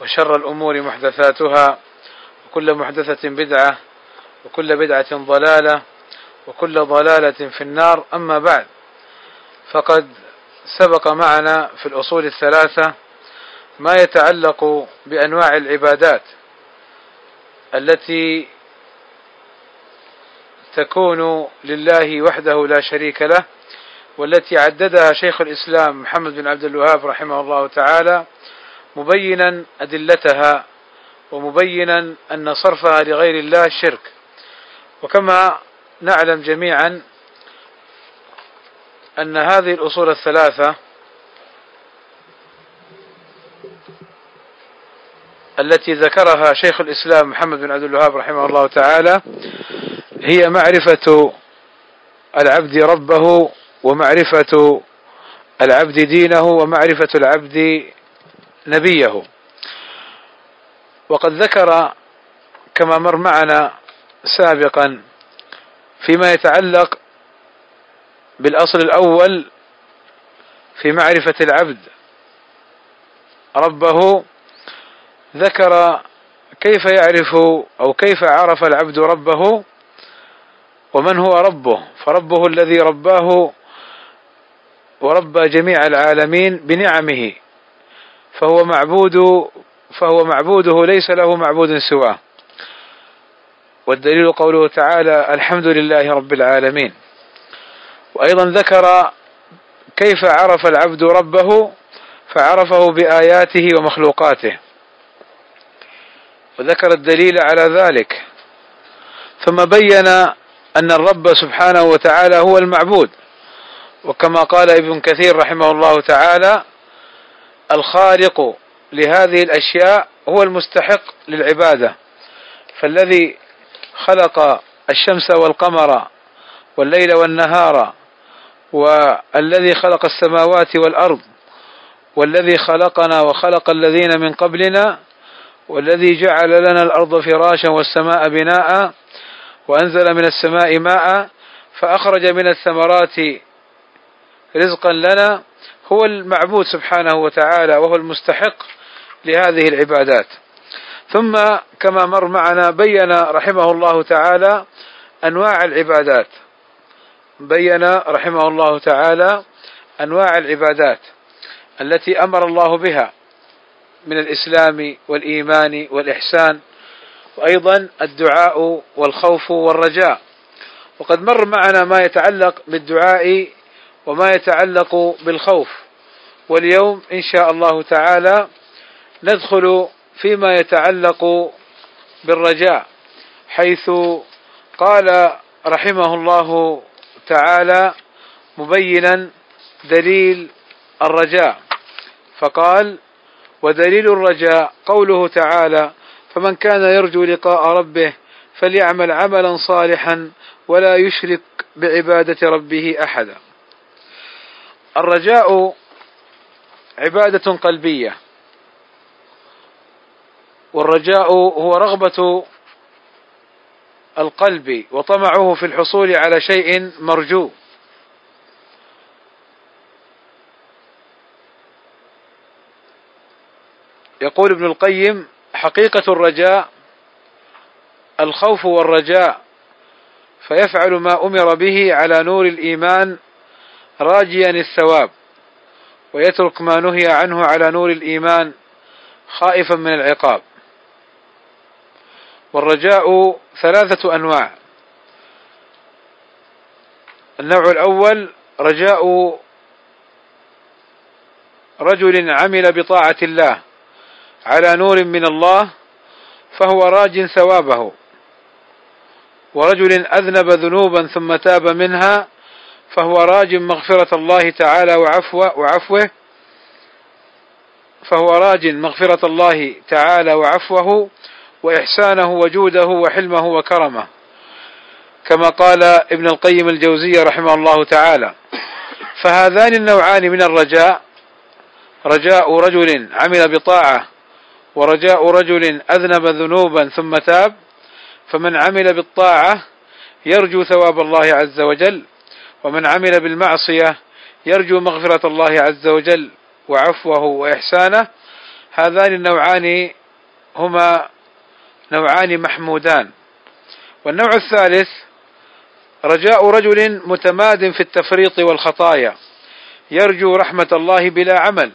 وشر الأمور محدثاتها وكل محدثة بدعة وكل بدعة ضلالة وكل ضلالة في النار. أما بعد فقد سبق معنا في الأصول الثلاثة ما يتعلق بأنواع العبادات التي تكون لله وحده لا شريك له والتي عددها شيخ الإسلام محمد بن عبد الوهاب رحمه الله تعالى مبينا أدلتها ومبينا أن صرفها لغير الله شرك. وكما نعلم جميعا أن هذه الأصول الثلاثة التي ذكرها شيخ الإسلام محمد بن عبد الوهاب رحمه الله تعالى هي معرفة العبد ربه ومعرفة العبد دينه ومعرفة العبد نبيه. وقد ذكر كما مر معنا سابقا فيما يتعلق بالأصل الأول في معرفة العبد. ربه ذكر كيف يعرف أو كيف عرف العبد ربه ومن هو ربه. فربه الذي رباه وربى جميع العالمين بنعمه. فهو معبود فهو معبوده ليس له معبود سواه. والدليل قوله تعالى الحمد لله رب العالمين. وأيضا ذكر كيف عرف العبد ربه فعرفه بآياته ومخلوقاته. وذكر الدليل على ذلك. ثم بين أن الرب سبحانه وتعالى هو المعبود. وكما قال ابن كثير رحمه الله تعالى الخالق لهذه الأشياء هو المستحق للعبادة. فالذي خلق الشمس والقمر والليل والنهار والذي خلق السماوات والأرض والذي خلقنا وخلق الذين من قبلنا والذي جعل لنا الأرض فراشا والسماء بناء وأنزل من السماء ماء فأخرج من الثمرات رزقا لنا هو المعبود سبحانه وتعالى وهو المستحق لهذه العبادات. ثم كما مر معنا بين رحمه الله تعالى أنواع العبادات. بين رحمه الله تعالى أنواع العبادات التي أمر الله بها من الإسلام والإيمان والإحسان وأيضا الدعاء والخوف والرجاء. وقد مر معنا ما يتعلق بالدعاء وما يتعلق بالخوف. واليوم إن شاء الله تعالى ندخل فيما يتعلق بالرجاء حيث قال رحمه الله تعالى مبينا دليل الرجاء. فقال ودليل الرجاء قوله تعالى فمن كان يرجو لقاء ربه فليعمل عملا صالحا ولا يشرك بعبادة ربه أحدا الرجاء عبادة قلبية. والرجاء هو رغبة القلب وطمعه في الحصول على شيء مرجو. يقول ابن القيم حقيقة الرجاء الخوف والرجاء فيفعل ما أمر به على نور الإيمان راجيا الثواب ويترك ما نهي عنه على نور الإيمان خائفا من العقاب. والرجاء ثلاثة أنواع. النوع الأول رجاء رجل عمل بطاعة الله على نور من الله فهو راج ثوابه. ورجل أذنب ذنوبا ثم تاب منها فهو راج مغفرة الله تعالى وعفوه, وعفوه. فهو راج مغفرة الله تعالى وعفوه وإحسانه وجوده وحلمه وكرمه. كما قال ابن القيم الجوزية رحمه الله تعالى فهذان النوعان من الرجاء رجاء رجل عمل بطاعة ورجاء رجل أذنب ذنوبا ثم تاب فمن عمل بالطاعة يرجو ثواب الله عز وجل ومن عمل بالمعصية يرجو مغفرة الله عز وجل وعفوه وإحسانه. هذان النوعان هما نوعان محمودان. والنوع الثالث رجاء رجل متماد في التفريط والخطايا. يرجو رحمة الله بلا عمل.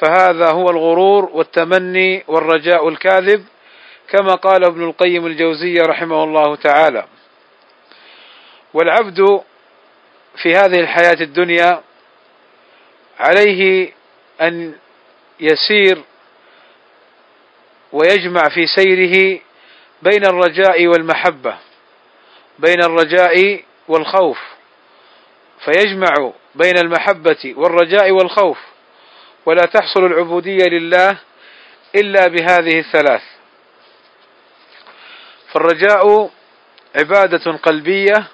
فهذا هو الغرور والتمني والرجاء الكاذب كما قال ابن القيم الجوزية رحمه الله تعالى. والعبد في هذه الحياة الدنيا عليه أن يسير ويجمع في سيره بين الرجاء والمحبة بين الرجاء والخوف فيجمع بين المحبة والرجاء والخوف ولا تحصل العبودية لله إلا بهذه الثلاث. فالرجاء عبادة قلبية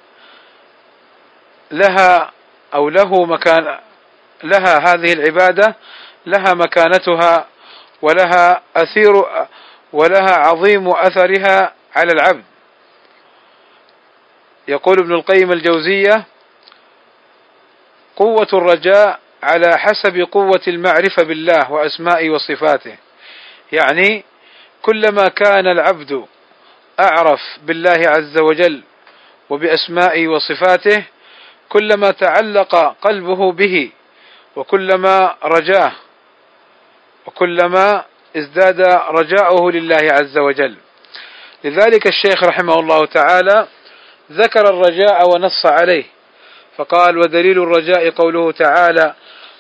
لها أو له مكان لها هذه العبادة لها مكانتها ولها أثير ولها عظيم أثرها على العبد. يقول ابن القيم الجوزية قوة الرجاء على حسب قوة المعرفة بالله وأسمائه وصفاته. يعني كلما كان العبد أعرف بالله عز وجل وبأسمائه وصفاته كلما تعلق قلبه به وكلما رجاه وكلما ازداد رجاؤه لله عز وجل. لذلك الشيخ رحمه الله تعالى ذكر الرجاء ونص عليه فقال ودليل الرجاء قوله تعالى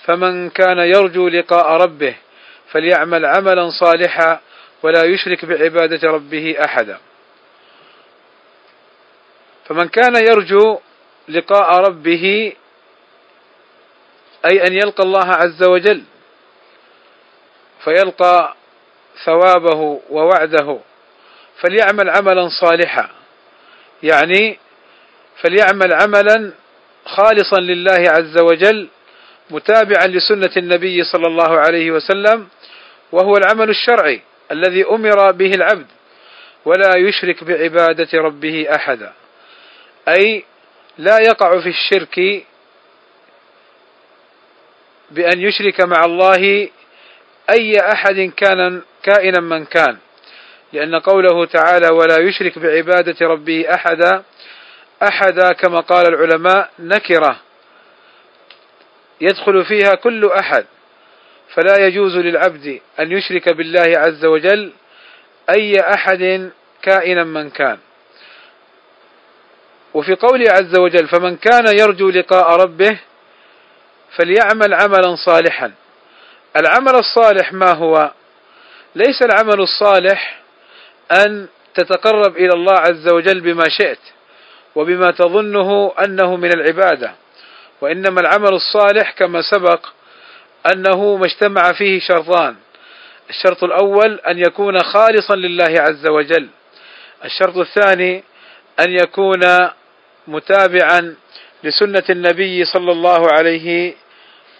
فمن كان يرجو لقاء ربه فليعمل عملا صالحا ولا يشرك بعبادة ربه أحدا فمن كان يرجو لقاء ربه أي أن يلقى الله عز وجل فيلقى ثوابه ووعده فليعمل عملا صالحا. يعني فليعمل عملا خالصا لله عز وجل متابعا لسنة النبي صلى الله عليه وسلم وهو العمل الشرعي الذي أمر به العبد ولا يشرك بعبادة ربه أحدا. أي لا يقع في الشرك بأن يشرك مع الله أي أحد كان كائنا من كان. لأن قوله تعالى ولا يشرك بعبادة ربه أحدا أحدا كما قال العلماء نكرة. يدخل فيها كل أحد. فلا يجوز للعبد أن يشرك بالله عز وجل أي أحد كائنا من كان. وفي قوله عز وجل فمن كان يرجو لقاء ربه فليعمل عملا صالحا. العمل الصالح ما هو؟ ليس العمل الصالح أن تتقرب إلى الله عز وجل بما شئت وبما تظنه أنه من العبادة وإنما العمل الصالح كما سبق أنه ما اجتمع فيه شرطان. الشرط الأول أن يكون خالصا لله عز وجل. الشرط الثاني أن يكون متابعا لسنة النبي صلى الله عليه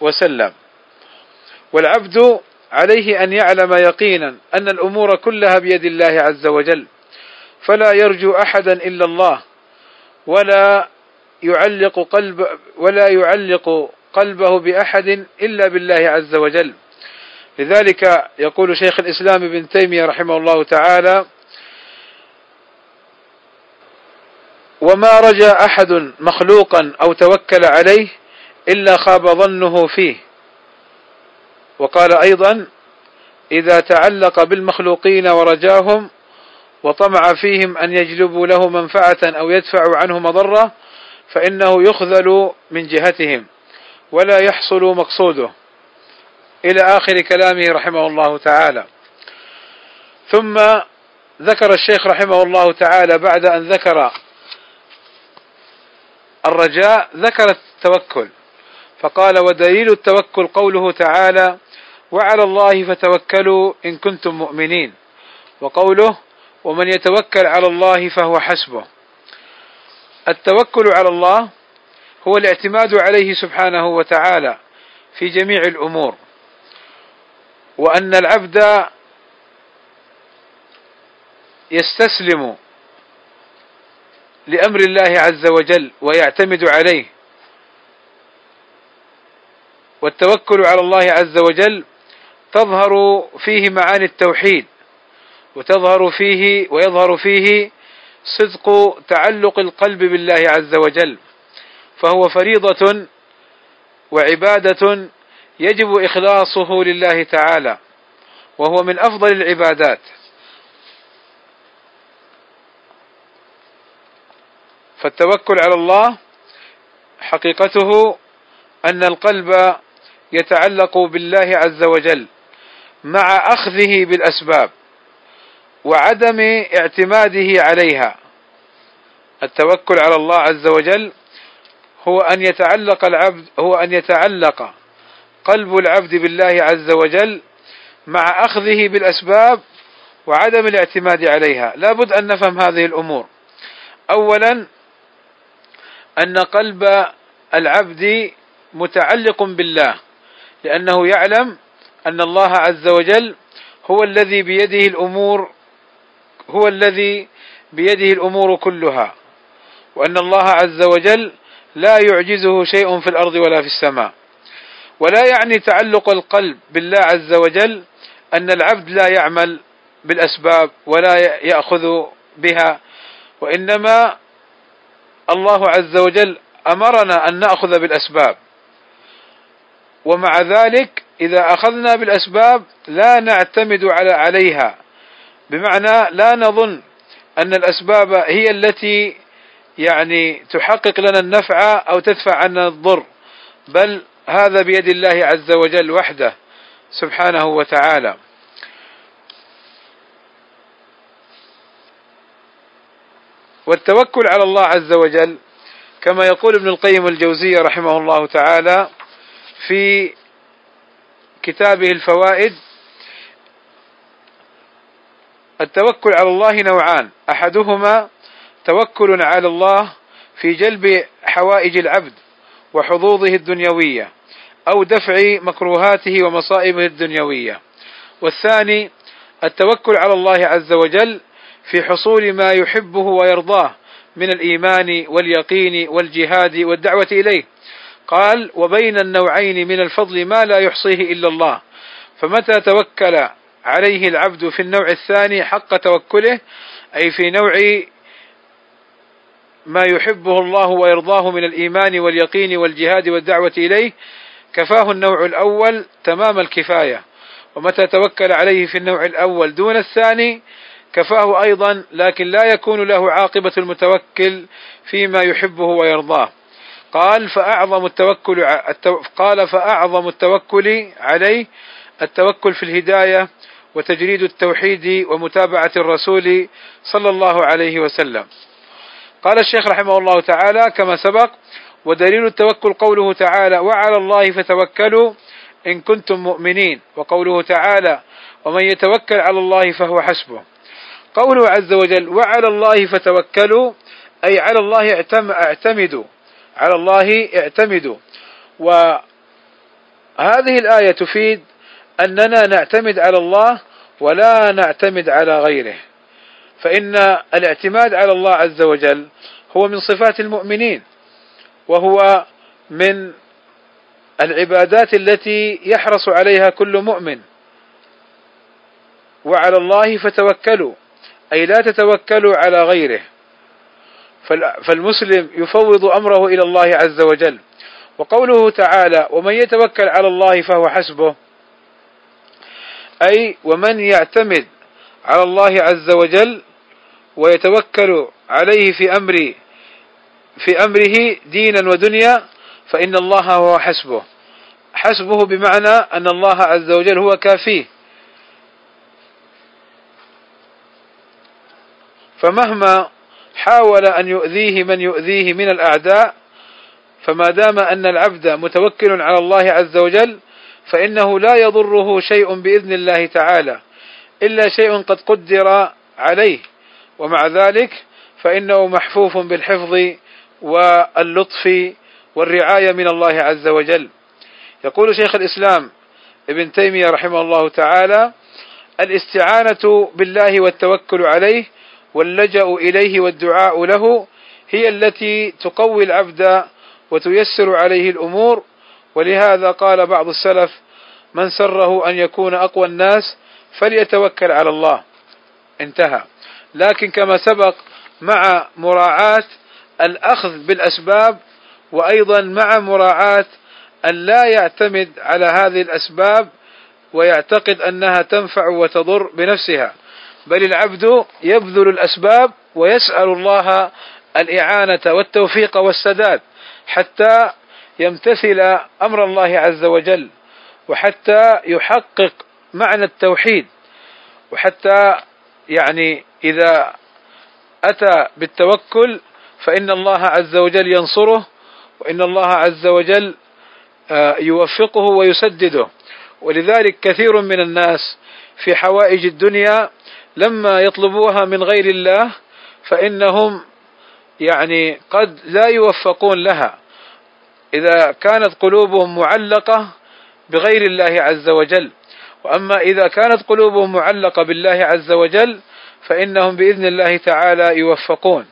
وسلم. والعبد عليه أن يعلم يقينا أن الأمور كلها بيد الله عز وجل فلا يرجو أحدا إلا الله ولا يعلق قلب ولا يعلق قلبه بأحد إلا بالله عز وجل. لذلك يقول شيخ الإسلام ابن تيمية رحمه الله تعالى وما رجا أحد مخلوقا أو توكل عليه إلا خاب ظنه فيه. وقال أيضا إذا تعلق بالمخلوقين ورجاهم وطمع فيهم أن يجلبوا له منفعة أو يدفعوا عنه مضرة فإنه يخذل من جهتهم ولا يحصل مقصوده. إلى آخر كلامه رحمه الله تعالى. ثم ذكر الشيخ رحمه الله تعالى بعد أن ذكر الرجاء ذكر التوكل فقال ودليل التوكل قوله تعالى وعلى الله فتوكلوا إن كنتم مؤمنين وقوله ومن يتوكل على الله فهو حسبه التوكل على الله هو الاعتماد عليه سبحانه وتعالى في جميع الأمور وأن العبد يستسلم لأمر الله عز وجل ويعتمد عليه. والتوكل على الله عز وجل تظهر فيه معاني التوحيد وتظهر فيه ويظهر فيه صدق تعلق القلب بالله عز وجل. فهو فريضة وعبادة يجب إخلاصه لله تعالى وهو من أفضل العبادات. فالتوكل على الله حقيقته أن القلب يتعلق بالله عز وجل مع أخذه بالأسباب وعدم اعتماده عليها. التوكل على الله عز وجل هو أن يتعلق العبد هو أن يتعلق قلب العبد بالله عز وجل مع أخذه بالأسباب وعدم الاعتماد عليها. لا بد أن نفهم هذه الأمور. أولا أن قلب العبد متعلق بالله لأنه يعلم أن الله عز وجل هو الذي بيده الأمور هو الذي بيده الأمور كلها وأن الله عز وجل لا يعجزه شيء في الأرض ولا في السماء. ولا يعني تعلق القلب بالله عز وجل أن العبد لا يعمل بالأسباب ولا يأخذ بها وإنما الله عز وجل أمرنا أن نأخذ بالأسباب. ومع ذلك إذا أخذنا بالأسباب لا نعتمد على عليها. بمعنى لا نظن أن الأسباب هي التي يعني تحقق لنا النفع أو تدفع عنا الضر. بل هذا بيد الله عز وجل وحده سبحانه وتعالى. والتوكل على الله عز وجل كما يقول ابن القيم الجوزية رحمه الله تعالى في كتابه الفوائد التوكل على الله نوعان أحدهما توكل على الله في جلب حوائج العبد وحظوظه الدنيوية أو دفع مكروهاته ومصائبه الدنيوية والثاني التوكل على الله عز وجل في حصول ما يحبه ويرضاه من الإيمان واليقين والجهاد والدعوة إليه. قال وبين النوعين من الفضل ما لا يحصيه إلا الله. فمتى توكل عليه العبد في النوع الثاني حق توكله؟ أي في نوع ما يحبه الله ويرضاه من الإيمان واليقين والجهاد والدعوة إليه؟ كفاه النوع الأول تمام الكفاية. ومتى توكل عليه في النوع الأول دون الثاني؟ كفاه أيضا لكن لا يكون له عاقبة المتوكل فيما يحبه ويرضاه قال فأعظم التوكل قال فأعظم التوكل عليه التوكل في الهداية وتجريد التوحيد ومتابعة الرسول صلى الله عليه وسلم. قال الشيخ رحمه الله تعالى كما سبق: ودليل التوكل قوله تعالى: وعلى الله فتوكلوا إن كنتم مؤمنين، وقوله تعالى: ومن يتوكل على الله فهو حسبه. قوله عز وجل: وعلى الله فتوكلوا أي على الله اعتمدوا. على الله اعتمدوا. وهذه الآية تفيد أننا نعتمد على الله ولا نعتمد على غيره. فإن الاعتماد على الله عز وجل هو من صفات المؤمنين وهو من العبادات التي يحرص عليها كل مؤمن. وعلى الله فتوكلوا أي لا تتوكلوا على غيره. فالمسلم يفوض أمره إلى الله عز وجل. وقوله تعالى ومن يتوكل على الله فهو حسبه. أي ومن يعتمد على الله عز وجل ويتوكل عليه في أمر في أمره دينا ودنيا فإن الله هو حسبه. حسبه بمعنى أن الله عز وجل هو كافيه. فمهما حاول أن يؤذيه من يؤذيه من الأعداء فما دام أن العبد متوكل على الله عز وجل فإنه لا يضره شيء بإذن الله تعالى إلا شيء قد قدر عليه. ومع ذلك فإنه محفوف بالحفظ واللطف والرعاية من الله عز وجل. يقول شيخ الإسلام ابن تيمية رحمه الله تعالى الاستعانة بالله والتوكل عليه واللجأ إليه والدعاء له هي التي تقوي العبد وتيسر عليه الأمور. ولهذا قال بعض السلف من سره أن يكون أقوى الناس فليتوكل على الله. انتهى. لكن كما سبق مع مراعاة الأخذ بالأسباب وأيضا مع مراعاة أن لا يعتمد على هذه الأسباب ويعتقد أنها تنفع وتضر بنفسها. بل العبد يبذل الأسباب ويسأل الله الإعانة والتوفيق والسداد حتى يمتثل أمر الله عز وجل وحتى يحقق معنى التوحيد وحتى يعني إذا أتى بالتوكل فإن الله عز وجل ينصره وإن الله عز وجل آه، يوفقه ويسدده. ولذلك كثير من الناس في حوائج الدنيا لما يطلبوها من غير الله فإنهم يعني قد لا يوفقون لها. إذا كانت قلوبهم معلقة بغير الله عز وجل. وأما إذا كانت قلوبهم معلقة بالله عز وجل فإنهم بإذن الله تعالى يوفقون.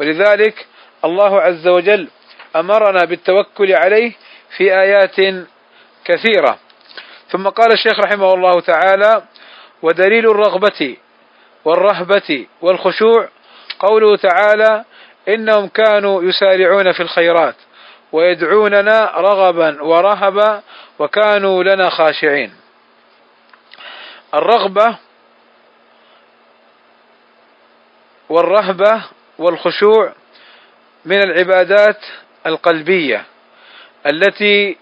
ولذلك الله عز وجل أمرنا بالتوكل عليه في آيات كثيرة. ثم قال الشيخ رحمه الله تعالى ودليل الرغبة والرهبة والخشوع. قوله تعالى إنهم كانوا يسارعون في الخيرات ويدعوننا رغبا ورهبا وكانوا لنا خاشعين. الرغبة والرهبة والخشوع من العبادات القلبية التي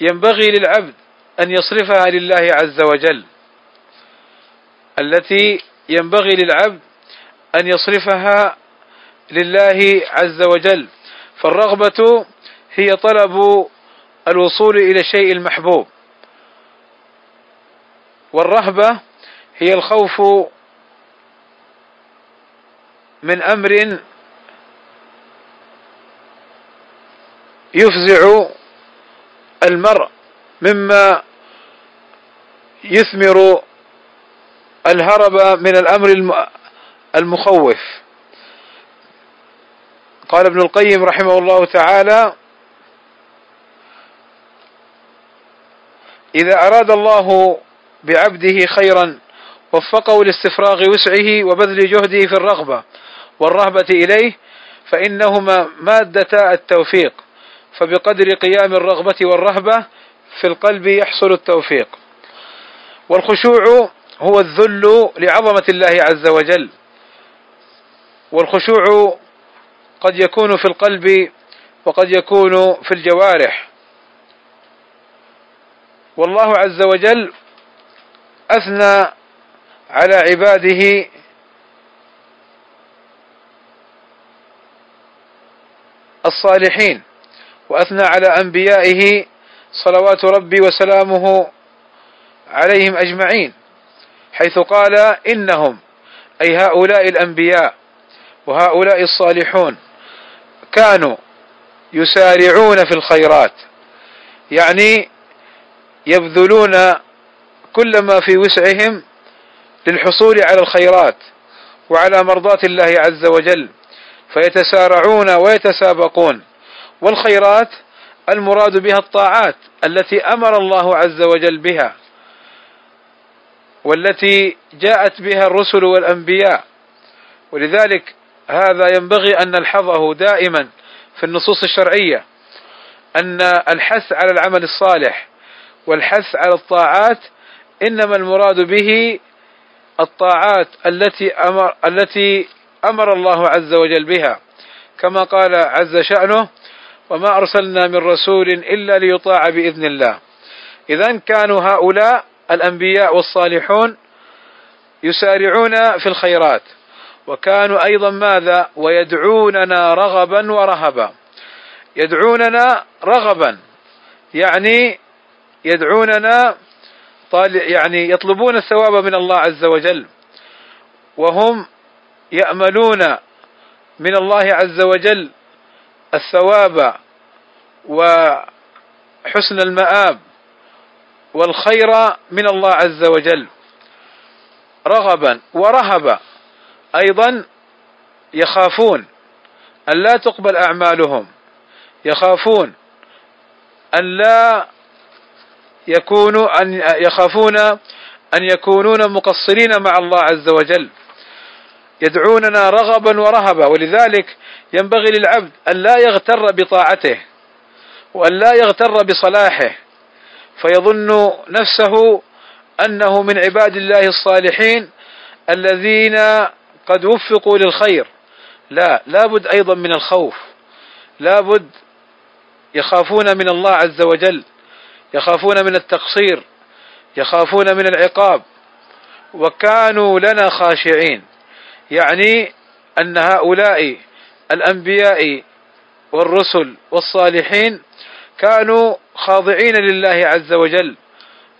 ينبغي للعبد أن يصرفها لله عز وجل التي ينبغي للعبد أن يصرفها لله عز وجل. فالرغبة هي طلب الوصول إلى الشيء المحبوب. والرهبة هي الخوف من أمر يفزع المرء مما يثمر الهرب من الأمر المخوف. قال ابن القيم رحمه الله تعالى إذا أراد الله بعبده خيرا وفقه لاستفراغ وسعه وبذل جهده في الرغبة والرهبة إليه فإنهما مادتا التوفيق فبقدر قيام الرغبة والرهبة في القلب يحصل التوفيق. والخشوع هو الذل لعظمة الله عز وجل. والخشوع قد يكون في القلب وقد يكون في الجوارح. والله عز وجل أثنى على عباده الصالحين وأثنى على أنبيائه صلوات ربي وسلامه عليهم أجمعين. حيث قال إنهم أي هؤلاء الأنبياء وهؤلاء الصالحون كانوا يسارعون في الخيرات يعني يبذلون كل ما في وسعهم للحصول على الخيرات وعلى مرضاة الله عز وجل فيتسارعون ويتسابقون. والخيرات المراد بها الطاعات التي أمر الله عز وجل بها. والتي جاءت بها الرسل والأنبياء. ولذلك هذا ينبغي أن نلحظه دائما في النصوص الشرعية أن الحث على العمل الصالح والحث على الطاعات إنما المراد به الطاعات التي أمر التي أمر الله عز وجل بها. كما قال عز شأنه وما أرسلنا من رسول إلا ليطاع بإذن الله. إذا كانوا هؤلاء الأنبياء والصالحون يسارعون في الخيرات. وكانوا أيضا ماذا؟ ويدعوننا رغبا ورهبا. يدعوننا رغبا يعني يدعوننا يعني يطلبون الثواب من الله عز وجل. وهم يأملون من الله عز وجل الثواب وحسن المآب. والخير من الله عز وجل. رغبا ورهبا أيضا يخافون أن لا تقبل أعمالهم يخافون أن لا يكونوا أن يخافون أن يكونون مقصرين مع الله عز وجل. يدعوننا رغبا ورهبا ولذلك ينبغي للعبد أن لا يغتر بطاعته وأن لا يغتر بصلاحه فيظن نفسه أنه من عباد الله الصالحين الذين قد وفقوا للخير. لا لابد أيضا من الخوف. لابد يخافون من الله عز وجل يخافون من التقصير يخافون من العقاب. وكانوا لنا خاشعين. يعني أن هؤلاء الأنبياء والرسل والصالحين كانوا خاضعين لله عز وجل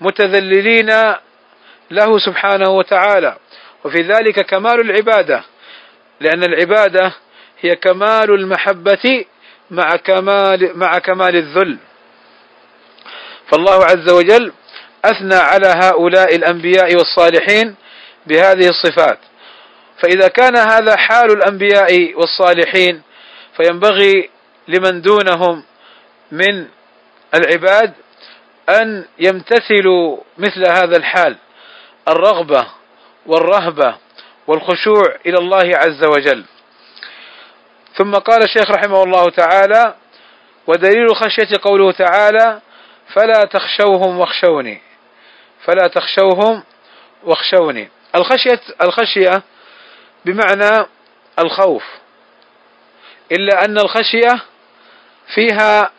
متذللين له سبحانه وتعالى. وفي ذلك كمال العبادة لأن العبادة هي كمال المحبة مع كمال مع كمال الذل. فالله عز وجل أثنى على هؤلاء الأنبياء والصالحين بهذه الصفات. فإذا كان هذا حال الأنبياء والصالحين فينبغي لمن دونهم من العباد أن يمتثلوا مثل هذا الحال الرغبة والرهبة والخشوع إلى الله عز وجل. ثم قال الشيخ رحمه الله تعالى ودليل خشية قوله تعالى فلا تخشوهم واخشوني فلا تخشوهم واخشوني. الخشية الخشية بمعنى الخوف. إلا أن الخشية فيها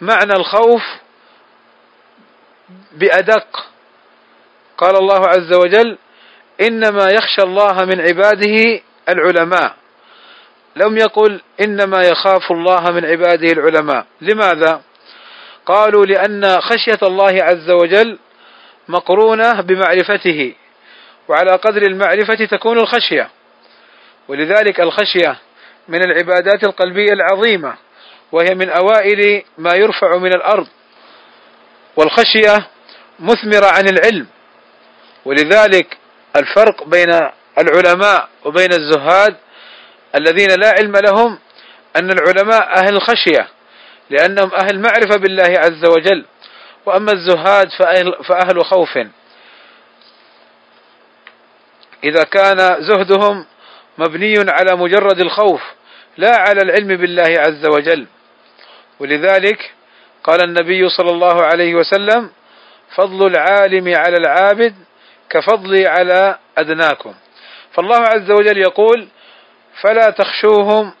معنى الخوف بأدق. قال الله عز وجل إنما يخشى الله من عباده العلماء. لم يقل إنما يخاف الله من عباده العلماء. لماذا؟ قالوا لأن خشية الله عز وجل مقرونة بمعرفته وعلى قدر المعرفة تكون الخشية. ولذلك الخشية من العبادات القلبية العظيمة. وهي من أوائل ما يرفع من الأرض والخشية مثمرة عن العلم. ولذلك الفرق بين العلماء وبين الزهاد الذين لا علم لهم أن العلماء أهل الخشية لأنهم أهل معرفة بالله عز وجل. وأما الزهاد فأهل, فأهل خوف. إذا كان زهدهم مبني على مجرد الخوف لا على العلم بالله عز وجل. ولذلك قال النبي صلى الله عليه وسلم فضل العالم على العابد كفضلي على أدناكم. فالله عز وجل يقول فلا تخشوهم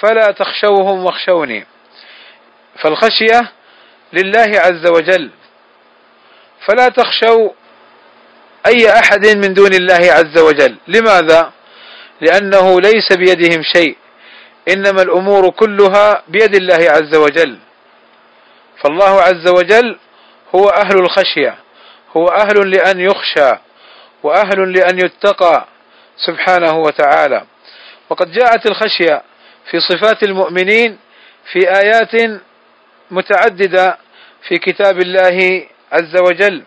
فلا تخشوهم واخشوني. فالخشية لله عز وجل. فلا تخشوا أي أحد من دون الله عز وجل. لماذا؟ لأنه ليس بيدهم شيء. إنما الأمور كلها بيد الله عز وجل. فالله عز وجل هو أهل الخشية هو أهل لأن يخشى وأهل لأن يتقى سبحانه وتعالى. وقد جاءت الخشية في صفات المؤمنين في آيات متعددة في كتاب الله عز وجل.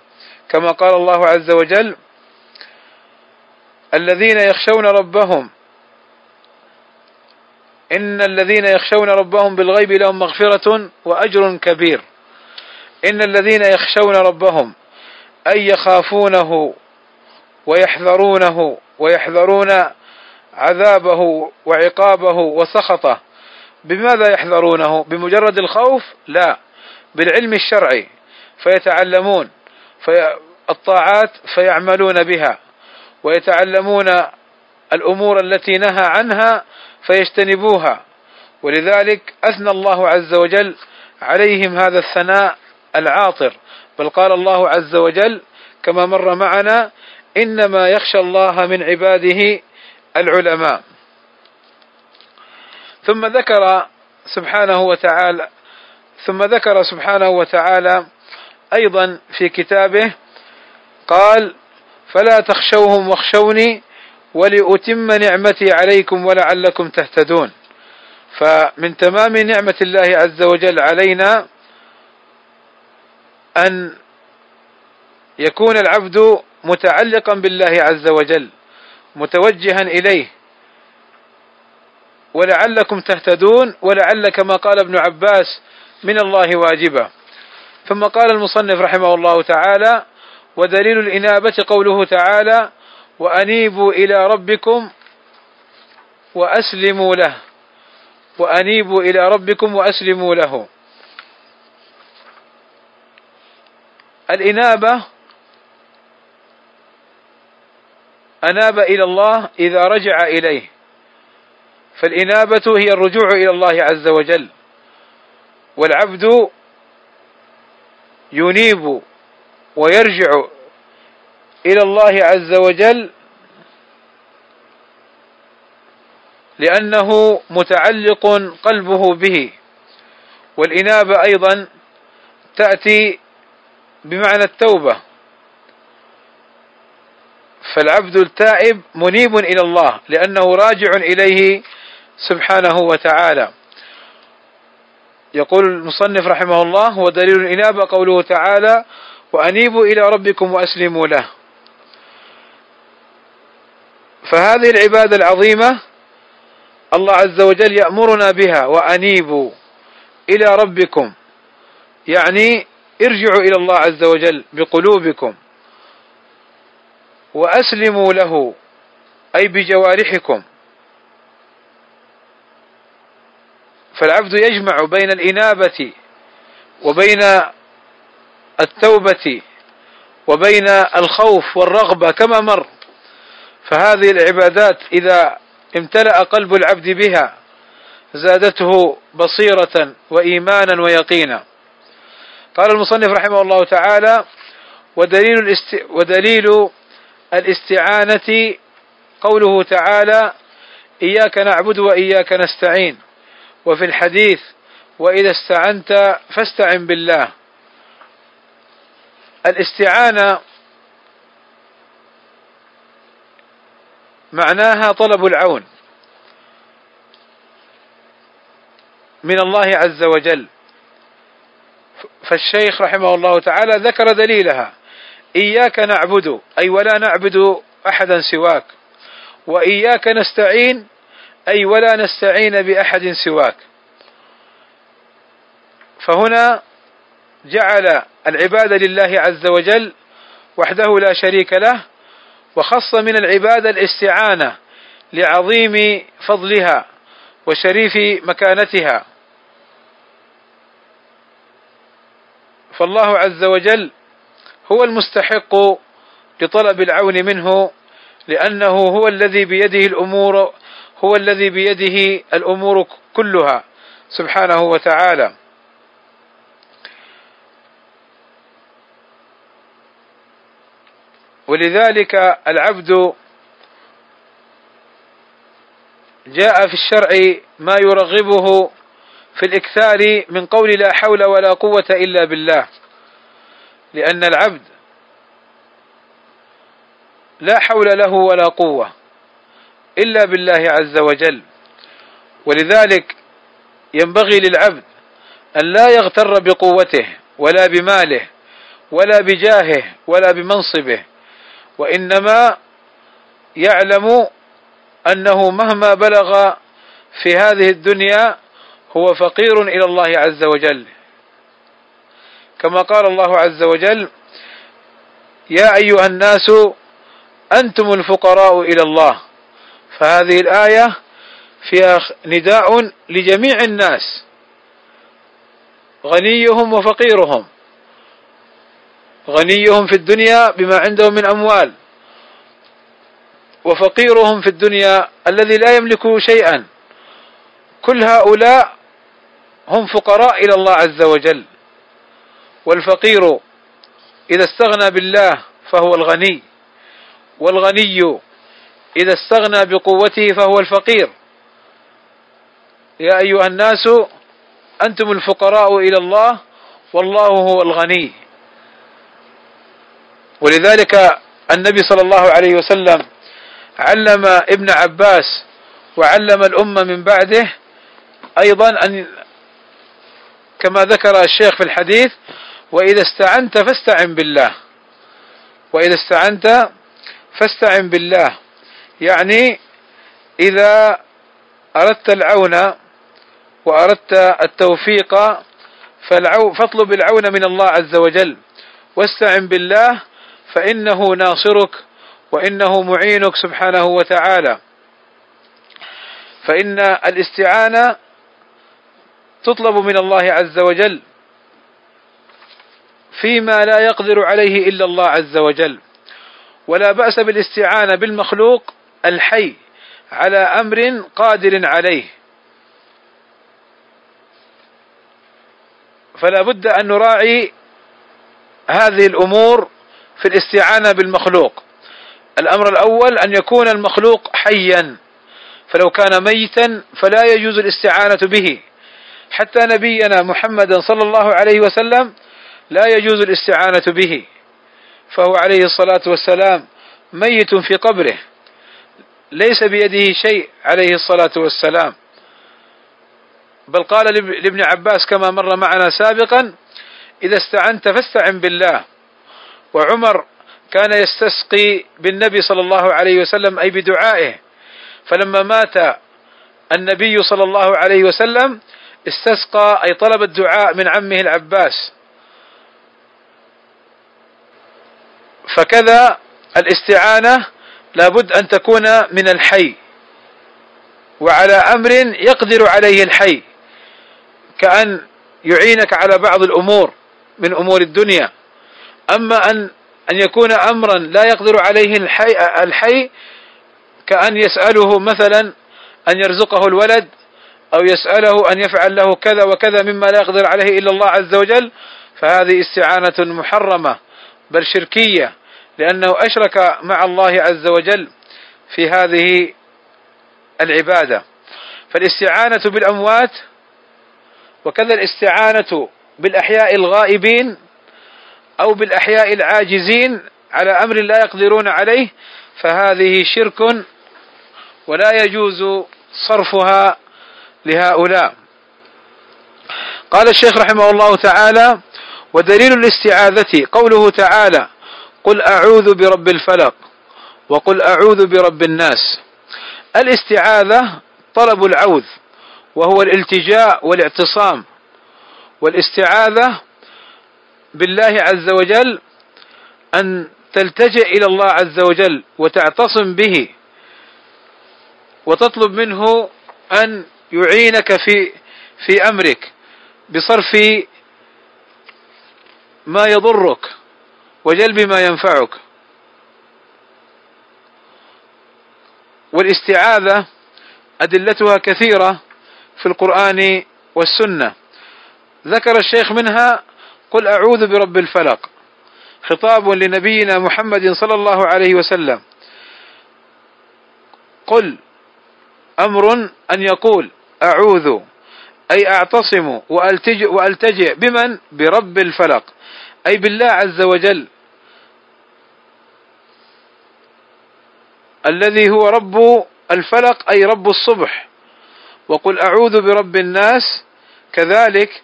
كما قال الله عز وجل الذين يخشون ربهم إن الذين يخشون ربهم بالغيب لهم مغفرة وأجر كبير. إن الذين يخشون ربهم أي يخافونه ويحذرونه ويحذرون عذابه وعقابه وسخطه. بماذا يحذرونه؟ بمجرد الخوف؟ لا. بالعلم الشرعي. فيتعلمون. في الطاعات فيعملون بها. ويتعلمون الأمور التي نهى عنها فيجتنبوها. ولذلك أثنى الله عز وجل عليهم هذا الثناء العاطر. بل قال الله عز وجل كما مر معنا إنما يخشى الله من عباده العلماء. ثم ذكر سبحانه وتعالى ثم ذكر سبحانه وتعالى أيضا في كتابه قال فلا تخشوهم واخشوني ولأتم نعمتي عليكم ولعلكم تهتدون. فمن تمام نعمة الله عز وجل علينا أن يكون العبد متعلقا بالله عز وجل متوجها إليه. ولعلكم تهتدون ولعل كما قال ابن عباس من الله واجبا. ثم قال المصنف رحمه الله تعالى ودليل الإنابة قوله تعالى وأنيبوا إلى ربكم وأسلموا له. وأنيبوا إلى ربكم وأسلموا له. الإنابة أناب إلى الله إذا رجع إليه. فالإنابة هي الرجوع إلى الله عز وجل. والعبد ينيب ويرجع إلى الله عز وجل لأنه متعلق قلبه به. والإنابة أيضا تأتي بمعنى التوبة. فالعبد التائب منيب إلى الله لأنه راجع إليه سبحانه وتعالى. يقول المصنف رحمه الله ودليل الإنابة قوله تعالى وأنيبوا إلى ربكم وأسلموا له فهذه العبادة العظيمة الله عز وجل يأمرنا بها وأنيبوا إلى ربكم. يعني ارجعوا إلى الله عز وجل بقلوبكم وأسلموا له أي بجوارحكم. فالعبد يجمع بين الإنابة وبين التوبة وبين الخوف والرغبة كما مر فهذه العبادات إذا امتلأ قلب العبد بها زادته بصيرة وإيمانا ويقينا. قال المصنف رحمه الله تعالى ودليل, الاست... ودليل الاستعانة قوله تعالى إياك نعبد وإياك نستعين وفي الحديث وإذا استعنت فاستعن بالله الاستعانة معناها طلب العون من الله عز وجل. فالشيخ رحمه الله تعالى ذكر دليلها. إياك نعبد أي ولا نعبد أحدا سواك. وإياك نستعين أي ولا نستعين بأحد سواك. فهنا جعل العبادة لله عز وجل وحده لا شريك له وخص من العبادة الاستعانة لعظيم فضلها وشريف مكانتها. فالله عز وجل هو المستحق لطلب العون منه لأنه هو الذي بيده الأمور هو الذي بيده الأمور كلها سبحانه وتعالى. ولذلك العبد جاء في الشرع ما يرغبه في الإكثار من قول لا حول ولا قوة إلا بالله لأن العبد لا حول له ولا قوة إلا بالله عز وجل. ولذلك ينبغي للعبد أن لا يغتر بقوته ولا بماله ولا بجاهه ولا بمنصبه وإنما يعلم أنه مهما بلغ في هذه الدنيا هو فقير إلى الله عز وجل. كما قال الله عز وجل يا أيها الناس أنتم الفقراء إلى الله. فهذه الآية فيها نداء لجميع الناس غنيهم وفقيرهم. غنيهم في الدنيا بما عندهم من أموال وفقيرهم في الدنيا الذي لا يملك شيئا. كل هؤلاء هم فقراء إلى الله عز وجل والفقير إذا استغنى بالله فهو الغني والغني إذا استغنى بقوته فهو الفقير. يا أيها الناس أنتم الفقراء إلى الله والله هو الغني. ولذلك النبي صلى الله عليه وسلم علم ابن عباس وعلم الأمة من بعده أيضا أن كما ذكر الشيخ في الحديث وإذا استعنت فاستعن بالله. وإذا استعنت فاستعن بالله. يعني إذا أردت العون وأردت التوفيق فاطلب العون من الله عز وجل واستعن بالله فإنه ناصرك وإنه معينك سبحانه وتعالى. فإن الاستعانة تطلب من الله عز وجل فيما لا يقدر عليه إلا الله عز وجل. ولا بأس بالاستعانة بالمخلوق الحي على أمر قادر عليه. فلا بد أن نراعي هذه الأمور في الاستعانة بالمخلوق. الأمر الأول أن يكون المخلوق حيا. فلو كان ميتا فلا يجوز الاستعانة به. حتى نبينا محمدا صلى الله عليه وسلم لا يجوز الاستعانة به. فهو عليه الصلاة والسلام ميت في قبره. ليس بيده شيء عليه الصلاة والسلام. بل قال لابن عباس كما مر معنا سابقا إذا استعنت فاستعن بالله. وعمر كان يستسقي بالنبي صلى الله عليه وسلم أي بدعائه. فلما مات النبي صلى الله عليه وسلم استسقى أي طلب الدعاء من عمه العباس. فكذا الاستعانة لابد أن تكون من الحي وعلى أمر يقدر عليه الحي كأن يعينك على بعض الأمور من أمور الدنيا. أما أن أن يكون أمرا لا يقدر عليه الحي, الحي كأن يسأله مثلا أن يرزقه الولد أو يسأله أن يفعل له كذا وكذا مما لا يقدر عليه إلا الله عز وجل فهذه استعانة محرمة بل شركية لأنه أشرك مع الله عز وجل في هذه العبادة. فالاستعانة بالأموات وكذا الاستعانة بالأحياء الغائبين أو بالأحياء العاجزين على أمر لا يقدرون عليه فهذه شرك ولا يجوز صرفها لهؤلاء. قال الشيخ رحمه الله تعالى ودليل الاستعاذة قوله تعالى قل أعوذ برب الفلق وقل أعوذ برب الناس الاستعاذة طلب العوذ وهو الالتجاء والاعتصام. والاستعاذة بالله عز وجل أن تلتجئ إلى الله عز وجل وتعتصم به وتطلب منه أن يعينك في في أمرك بصرف ما يضرك وجلب ما ينفعك. والاستعاذة أدلتها كثيرة في القرآن والسنة. ذكر الشيخ منها قل أعوذ برب الفلق. خطاب لنبينا محمد صلى الله عليه وسلم. قل أمر أن يقول أعوذ أي أعتصم وألتجئ, وألتجئ بمن؟ برب الفلق. أي بالله عز وجل. الذي هو رب الفلق أي رب الصبح. وقل أعوذ برب الناس كذلك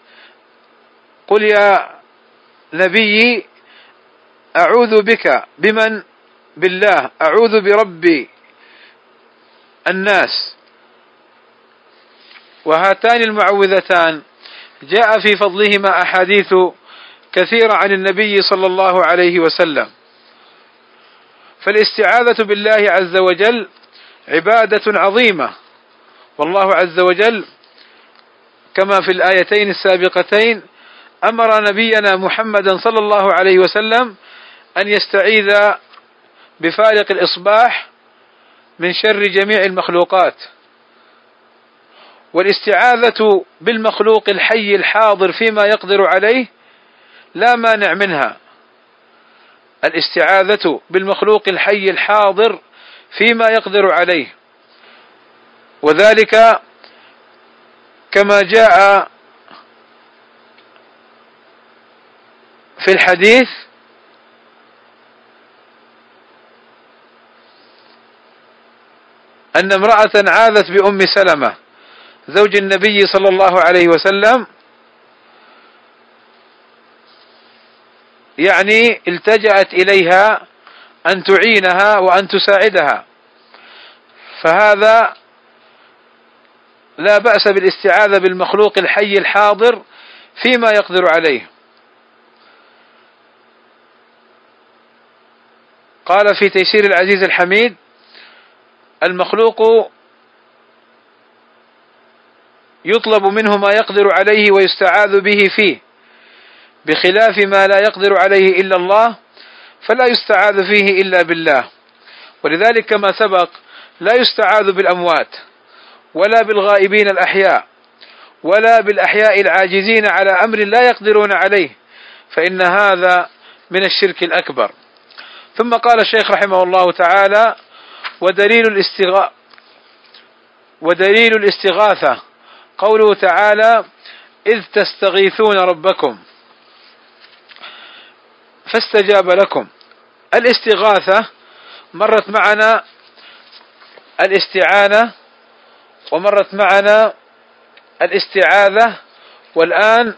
قل يا نبي أعوذ بك بمن بالله أعوذ برب الناس وهاتان المعوذتان. جاء في فضلهما أحاديث كثيرة عن النبي صلى الله عليه وسلم. فالاستعاذة بالله عز وجل عبادة عظيمة. والله عز وجل كما في الآيتين السابقتين أمر نبينا محمدا صلى الله عليه وسلم أن يستعيذ بفارق الإصباح من شر جميع المخلوقات. والاستعاذة بالمخلوق الحي الحاضر فيما يقدر عليه لا مانع منها. الاستعاذة بالمخلوق الحي الحاضر فيما يقدر عليه. وذلك كما جاء في الحديث أن امرأة عاذت بأم سلمة زوج النبي صلى الله عليه وسلم يعني التجأت إليها أن تعينها وأن تساعدها. فهذا لا بأس بالاستعاذة بالمخلوق الحي الحاضر فيما يقدر عليه. قال في تيسير العزيز الحميد المخلوق يطلب منه ما يقدر عليه ويستعاذ به فيه بخلاف ما لا يقدر عليه إلا الله فلا يستعاذ فيه إلا بالله. ولذلك كما سبق لا يستعاذ بالأموات ولا بالغائبين الأحياء ولا بالأحياء العاجزين على أمر لا يقدرون عليه فإن هذا من الشرك الأكبر. ثم قال الشيخ رحمه الله تعالى ودليل الاستغاثة ودليل الاستغاثة قوله تعالى إذ تستغيثون ربكم فاستجاب لكم الاستغاثة مرت معنا الاستعانة ومرت معنا الاستعاذة والآن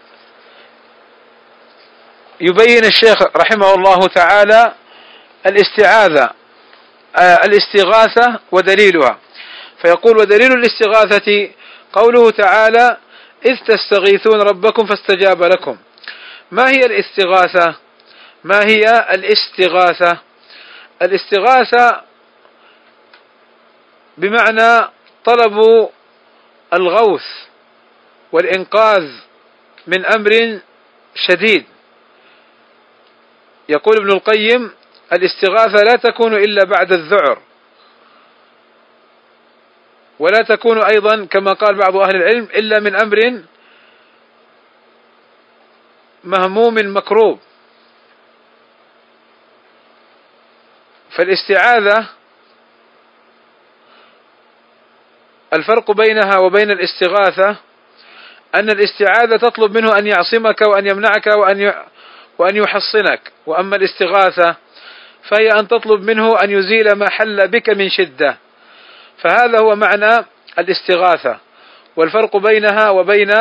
يبين الشيخ رحمه الله تعالى الاستعاذة آه، الاستغاثة ودليلها. فيقول ودليل الاستغاثة قوله تعالى إذ تستغيثون ربكم فاستجاب لكم. ما هي الاستغاثة؟ ما هي الاستغاثة؟ الاستغاثة بمعنى طلب الغوث والإنقاذ من أمر شديد. يقول ابن القيم الاستغاثة لا تكون إلا بعد الذعر. ولا تكون أيضا كما قال بعض أهل العلم إلا من أمر مهموم مكروب. فالاستعاذة الفرق بينها وبين الاستغاثة أن الاستعاذة تطلب منه أن يعصمك وأن يمنعك وأن وأن يحصنك. وأما الاستغاثة فهي أن تطلب منه أن يزيل ما حل بك من شدة. فهذا هو معنى الاستغاثة. والفرق بينها وبين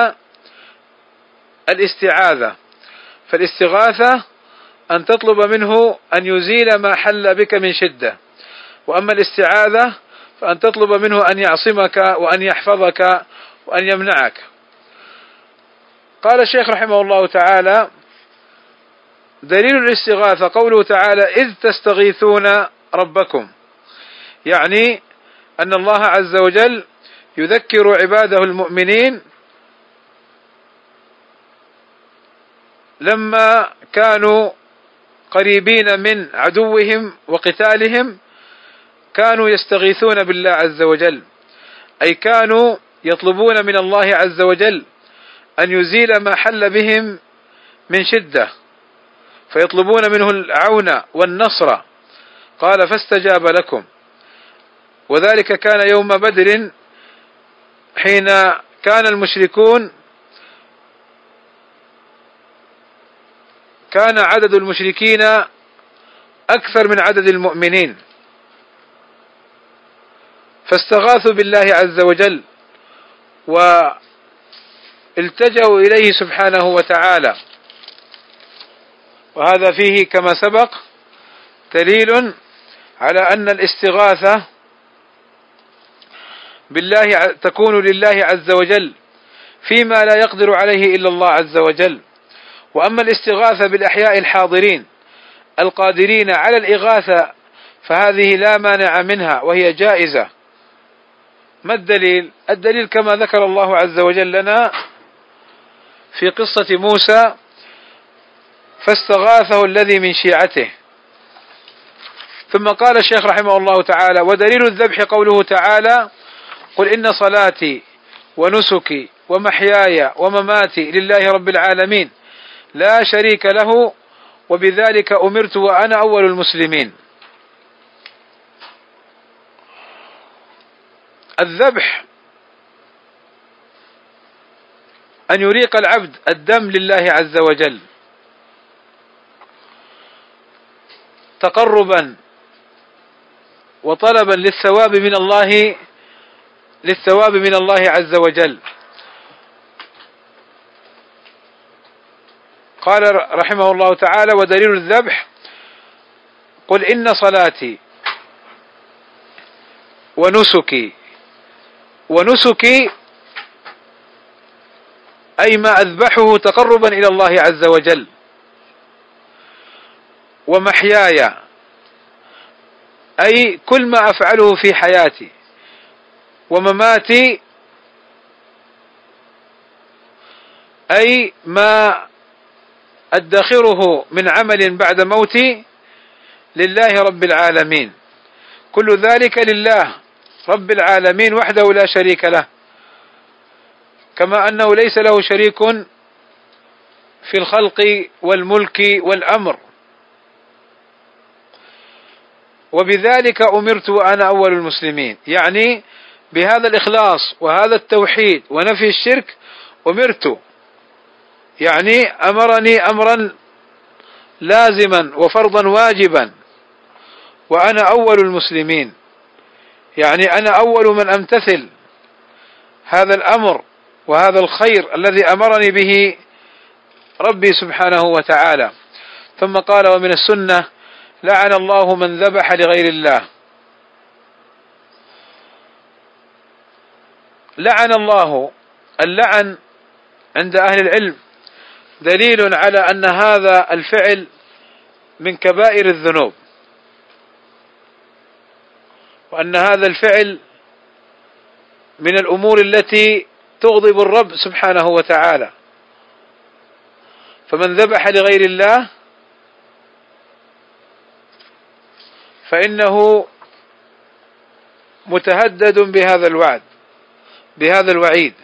الاستعاذة. فالاستغاثة أن تطلب منه أن يزيل ما حل بك من شدة. وأما الاستعاذة فأن تطلب منه أن يعصمك وأن يحفظك وأن يمنعك. قال الشيخ رحمه الله تعالى دليل الاستغاثة قوله تعالى إذ تستغيثون ربكم. يعني أن الله عز وجل يذكر عباده المؤمنين لما كانوا قريبين من عدوهم وقتالهم كانوا يستغيثون بالله عز وجل. أي كانوا يطلبون من الله عز وجل أن يزيل ما حل بهم من شدة. فيطلبون منه العون والنصر. قال فاستجاب لكم. وذلك كان يوم بدر حين كان المشركون كان عدد المشركين أكثر من عدد المؤمنين. فاستغاثوا بالله عز وجل والتجأوا إليه سبحانه وتعالى. وهذا فيه كما سبق دليل على أن الاستغاثة بالله تكون لله عز وجل فيما لا يقدر عليه إلا الله عز وجل. وأما الاستغاثة بالأحياء الحاضرين القادرين على الإغاثة فهذه لا مانع منها وهي جائزة. ما الدليل؟ الدليل كما ذكر الله عز وجل لنا في قصة موسى فاستغاثه الذي من شيعته. ثم قال الشيخ رحمه الله تعالى ودليل الذبح قوله تعالى قل إن صلاتي ونسكي ومحياي ومماتي لله رب العالمين. لا شريك له وبذلك أمرت وأنا أول المسلمين. الذبح أن يريق العبد الدم لله عز وجل. تقربا وطلبا للثواب من الله للثواب من الله عز وجل. قال رحمه الله تعالى ودليل الذبح قل إن صلاتي ونسكي ونسكي أي ما أذبحه تقربا إلى الله عز وجل. ومحياي. أي كل ما أفعله في حياتي. ومماتي. أي ما أدخره من عمل بعد موتي. لله رب العالمين. كل ذلك لله رب العالمين وحده لا شريك له. كما أنه ليس له شريك في الخلق والملك والأمر. وبذلك أمرت وأنا أول المسلمين. يعني بهذا الإخلاص وهذا التوحيد ونفي الشرك أمرت. يعني أمرني أمرا لازما وفرضا واجبا وأنا أول المسلمين. يعني أنا أول من أمتثل هذا الأمر وهذا الخير الذي أمرني به ربي سبحانه وتعالى. ثم قال ومن السنة لعن الله من ذبح لغير الله. لعن الله. اللعن عند أهل العلم دليل على أن هذا الفعل من كبائر الذنوب. وأن هذا الفعل من الأمور التي تغضب الرب سبحانه وتعالى. فمن ذبح لغير الله فإنه متهدد بهذا الوعد بهذا الوعيد.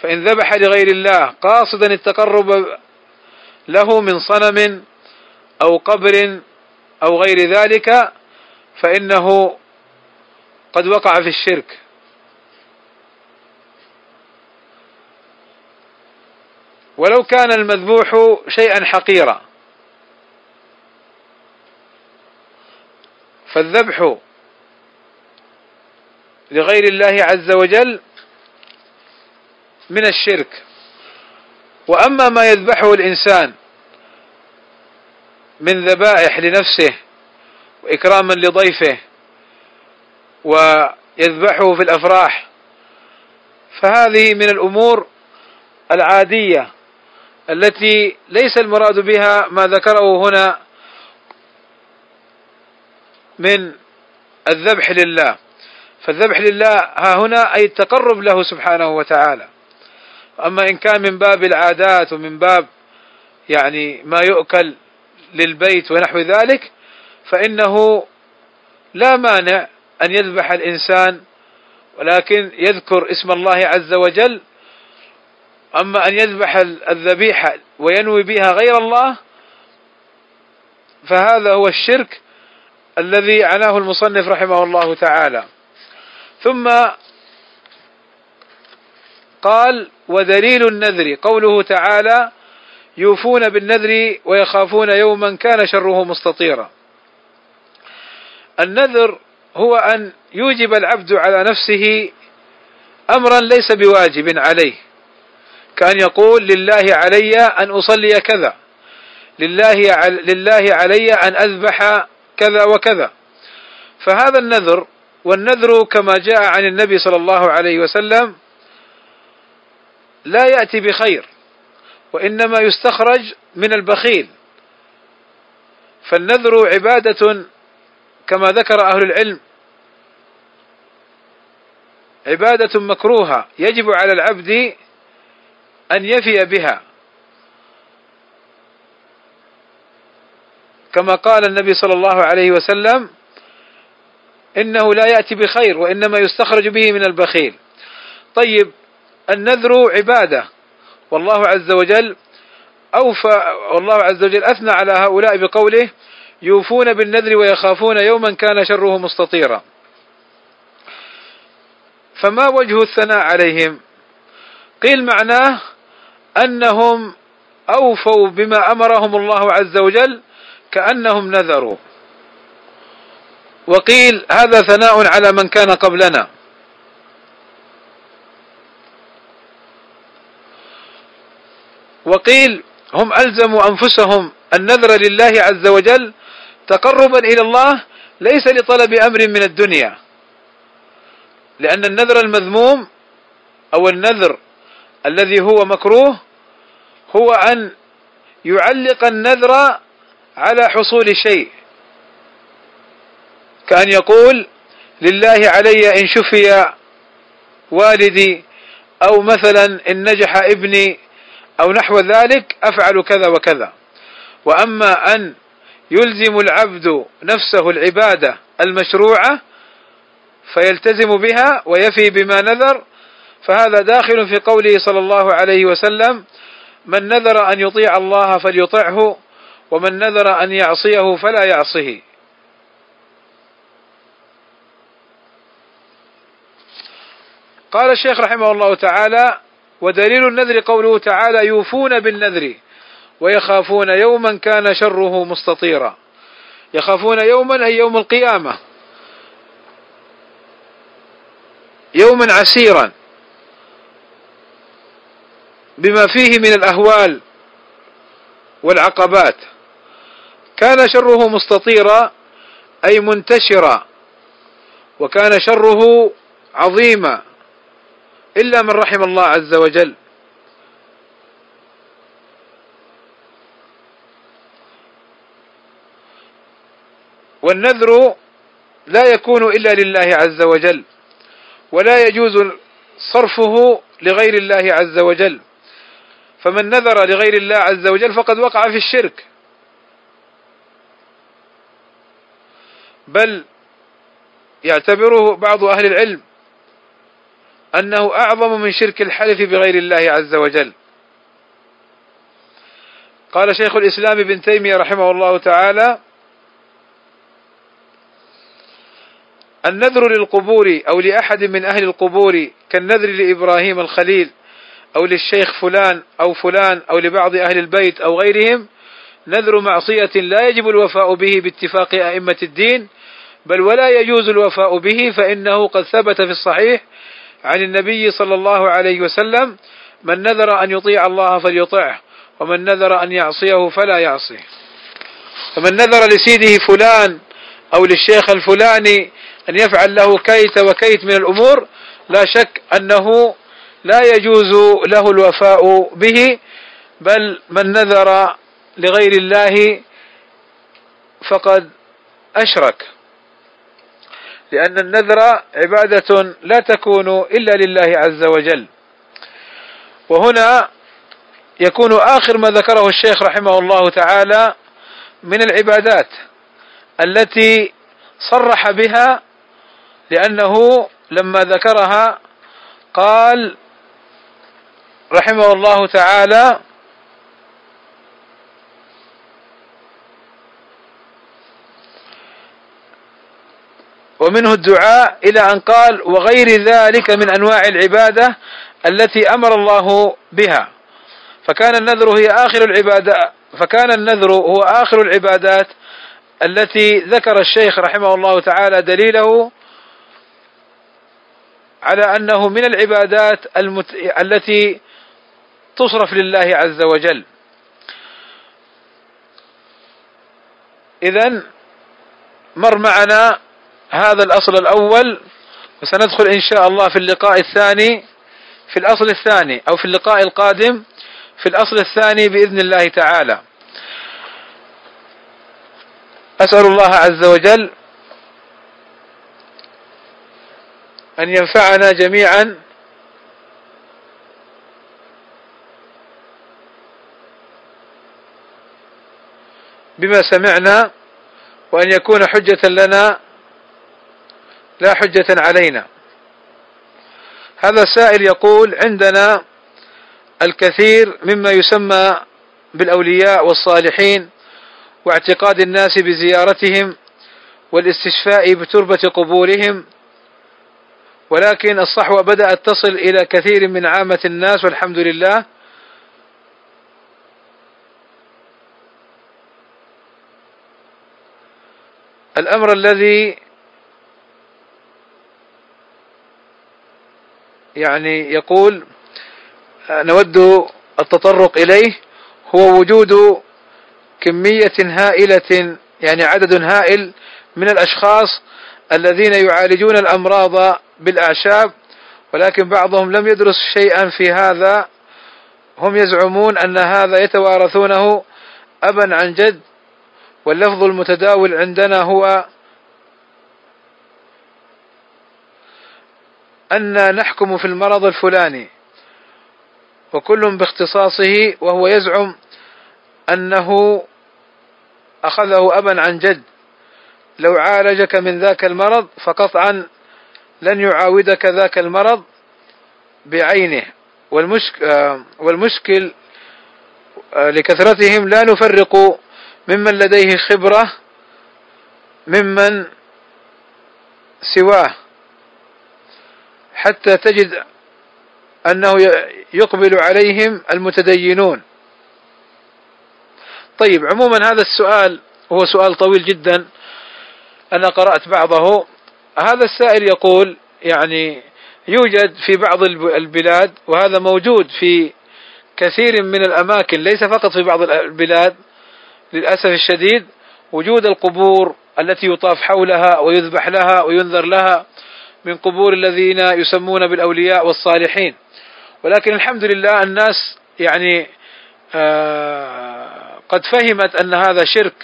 فإن ذبح لغير الله قاصدا التقرب له من صنم أو قبر أو غير ذلك فإنه قد وقع في الشرك. ولو كان المذبوح شيئا حقيرا. فالذبح لغير الله عز وجل من الشرك. وأما ما يذبحه الإنسان من ذبائح لنفسه وإكراما لضيفه ويذبحه في الأفراح فهذه من الأمور العادية التي ليس المراد بها ما ذكره هنا من الذبح لله. فالذبح لله ها هنا أي التقرب له سبحانه وتعالى. أما إن كان من باب العادات ومن باب يعني ما يؤكل للبيت ونحو ذلك فإنه لا مانع أن يذبح الإنسان ولكن يذكر اسم الله عز وجل. أما أن يذبح الذبيحة وينوي بها غير الله فهذا هو الشرك. الذي عناه المصنف رحمه الله تعالى. ثم قال ودليل النذر قوله تعالى يوفون بالنذر ويخافون يوما كان شره مستطيرا النذر هو أن يوجب العبد على نفسه أمرا ليس بواجب عليه كأن يقول لله علي أن أصلي كذا لله لله علي أن أذبح كذا وكذا. فهذا النذر والنذر كما جاء عن النبي صلى الله عليه وسلم لا يأتي بخير وإنما يستخرج من البخيل. فالنذر عبادة كما ذكر أهل العلم. عبادة مكروهة يجب على العبد أن يفي بها. كما قال النبي صلى الله عليه وسلم إنه لا يأتي بخير وإنما يستخرج به من البخيل. طيب النذر عبادة. والله عز وجل أوفى والله عز وجل أثنى على هؤلاء بقوله يوفون بالنذر ويخافون يوما كان شره مستطيرا. فما وجه الثناء عليهم؟ قيل معناه أنهم أوفوا بما أمرهم الله عز وجل كأنهم نذروا. وقيل هذا ثناء على من كان قبلنا. وقيل هم ألزموا أنفسهم النذر لله عز وجل تقربا إلى الله ليس لطلب أمر من الدنيا. لأن النذر المذموم أو النذر الذي هو مكروه هو أن يعلق النذر على حصول شيء. كأن يقول لله علي إن شفي والدي أو مثلا إن نجح ابني أو نحو ذلك أفعل كذا وكذا. وأما أن يلزم العبد نفسه العبادة المشروعة فيلتزم بها ويفي بما نذر. فهذا داخل في قوله صلى الله عليه وسلم من نذر أن يطيع الله فليطعه ومن نذر أن يعصيه فلا يعصه. قال الشيخ رحمه الله تعالى ودليل النذر قوله تعالى يوفون بالنذر ويخافون يوما كان شره مستطيرا. يخافون يوما أي يوم القيامة. يوما عسيرا. بما فيه من الأهوال والعقبات. كان شره مستطيرا أي منتشرا وكان شره عظيما إلا من رحم الله عز وجل. والنذر لا يكون إلا لله عز وجل ولا يجوز صرفه لغير الله عز وجل. فمن نذر لغير الله عز وجل فقد وقع في الشرك. بل يعتبره بعض أهل العلم أنه أعظم من شرك الحلف بغير الله عز وجل. قال شيخ الإسلام ابن تيمية رحمه الله تعالى النذر للقبور أو لأحد من أهل القبور كالنذر لإبراهيم الخليل أو للشيخ فلان أو فلان أو لبعض أهل البيت أو غيرهم. نذر معصية لا يجب الوفاء به باتفاق أئمة الدين بل ولا يجوز الوفاء به فإنه قد ثبت في الصحيح عن النبي صلى الله عليه وسلم من نذر أن يطيع الله فليطعه ومن نذر أن يعصيه فلا يعصيه. فمن نذر لسيده فلان أو للشيخ الفلاني أن يفعل له كيت وكيت من الأمور لا شك أنه لا يجوز له الوفاء به بل من نذر لغير الله فقد أشرك. لأن النذر عبادة لا تكون إلا لله عز وجل. وهنا يكون آخر ما ذكره الشيخ رحمه الله تعالى من العبادات التي صرح بها لأنه لما ذكرها قال رحمه الله تعالى ومنه الدعاء إلى أن قال وغير ذلك من أنواع العبادة التي أمر الله بها. فكان النذر هي آخر العبادة فكان النذر هو آخر العبادات التي ذكر الشيخ رحمه الله تعالى دليله على أنه من العبادات المت... التي تصرف لله عز وجل. إذا مر معنا هذا الأصل الأول وسندخل إن شاء الله في اللقاء الثاني في الأصل الثاني أو في اللقاء القادم في الأصل الثاني بإذن الله تعالى. أسأل الله عز وجل أن ينفعنا جميعا بما سمعنا وأن يكون حجة لنا لا حجة علينا. هذا السائل يقول عندنا الكثير مما يسمى بالأولياء والصالحين واعتقاد الناس بزيارتهم والاستشفاء بتربة قبورهم ولكن الصحوة بدأت تصل إلى كثير من عامة الناس والحمد لله. الأمر الذي يعني يقول نود التطرق إليه هو وجود كمية هائلة يعني عدد هائل من الأشخاص الذين يعالجون الأمراض بالأعشاب ولكن بعضهم لم يدرس شيئا في هذا. هم يزعمون أن هذا يتوارثونه أبا عن جد واللفظ المتداول عندنا هو أن نحكم في المرض الفلاني. وكل باختصاصه وهو يزعم أنه أخذه أبا عن جد. لو عالجك من ذاك المرض فقطعا لن يعاودك ذاك المرض بعينه. والمشك آه، والمشكل آه، لكثرتهم لا نفرق ممن لديه خبرة ممن سواه. حتى تجد أنه يقبل عليهم المتدينون. طيب عموما هذا السؤال هو سؤال طويل جدا. أنا قرأت بعضه. هذا السائل يقول يعني يوجد في بعض البلاد وهذا موجود في كثير من الأماكن ليس فقط في بعض البلاد للأسف الشديد وجود القبور التي يطاف حولها ويذبح لها وينذر لها. من قبور الذين يسمون بالأولياء والصالحين. ولكن الحمد لله الناس يعني آه قد فهمت أن هذا شرك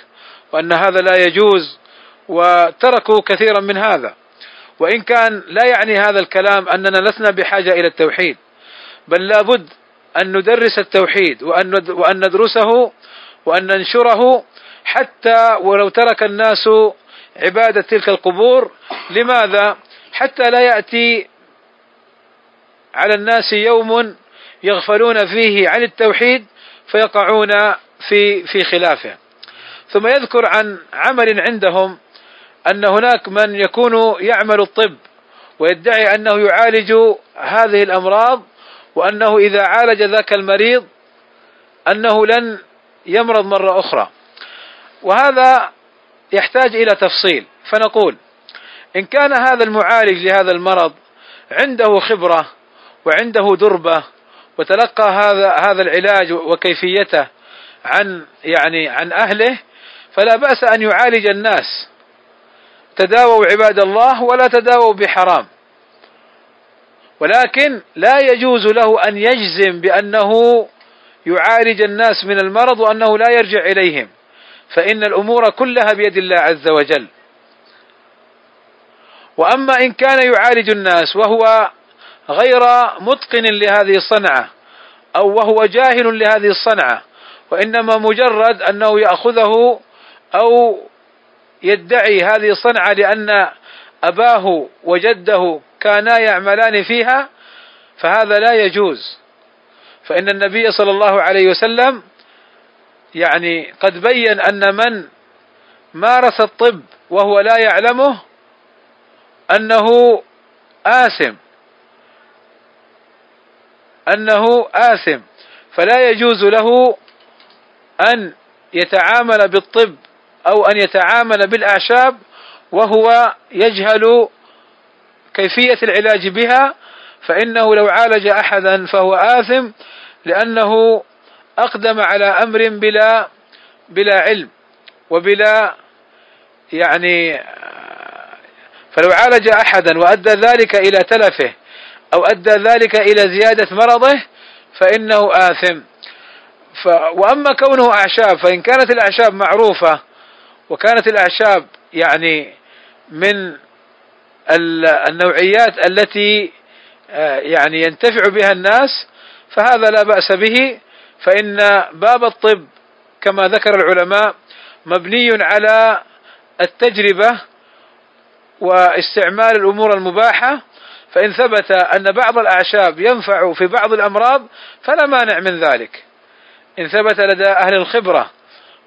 وأن هذا لا يجوز وتركوا كثيرا من هذا. وإن كان لا يعني هذا الكلام أننا لسنا بحاجة إلى التوحيد بل لابد أن ندرس التوحيد وأن وأن ندرسه وأن ننشره حتى ولو ترك الناس عبادة تلك القبور. لماذا؟ حتى لا يأتي على الناس يوم يغفلون فيه عن التوحيد فيقعون في في خلافه. ثم يذكر عن عمل عندهم أن هناك من يكون يعمل الطب ويدعي أنه يعالج هذه الأمراض وأنه إذا عالج ذاك المريض أنه لن يمرض مرة أخرى. وهذا يحتاج إلى تفصيل. فنقول إن كان هذا المعالج لهذا المرض عنده خبرة وعنده دربة وتلقى هذا هذا العلاج وكيفيته عن يعني عن أهله فلا بأس أن يعالج الناس. تداووا عباد الله ولا تداووا بحرام. ولكن لا يجوز له أن يجزم بأنه يعالج الناس من المرض وأنه لا يرجع إليهم. فإن الأمور كلها بيد الله عز وجل. وأما إن كان يعالج الناس وهو غير متقن لهذه الصنعة أو وهو جاهل لهذه الصنعة وإنما مجرد أنه يأخذه أو يدعي هذه الصنعة لأن أباه وجده كانا يعملان فيها فهذا لا يجوز. فإن النبي صلى الله عليه وسلم يعني قد بين أن من مارس الطب وهو لا يعلمه أنه آثم. أنه آثم. فلا يجوز له أن يتعامل بالطب أو أن يتعامل بالأعشاب وهو يجهل كيفية العلاج بها فإنه لو عالج أحدا فهو آثم لأنه أقدم على أمر بلا بلا علم وبلا يعني فلو عالج أحدا وأدى ذلك إلى تلفه أو أدى ذلك إلى زيادة مرضه فإنه آثم. ف وأما كونه أعشاب فإن كانت الأعشاب معروفة وكانت الأعشاب يعني من النوعيات التي آه، يعني ينتفع بها الناس فهذا لا بأس به. فإن باب الطب كما ذكر العلماء مبني على التجربة واستعمال الأمور المباحة فإن ثبت أن بعض الأعشاب ينفع في بعض الأمراض فلا مانع من ذلك. إن ثبت لدى أهل الخبرة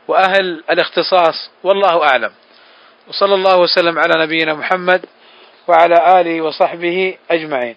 وأهل الاختصاص والله أعلم. وصلى الله وسلم على نبينا محمد وعلى آله وصحبه أجمعين.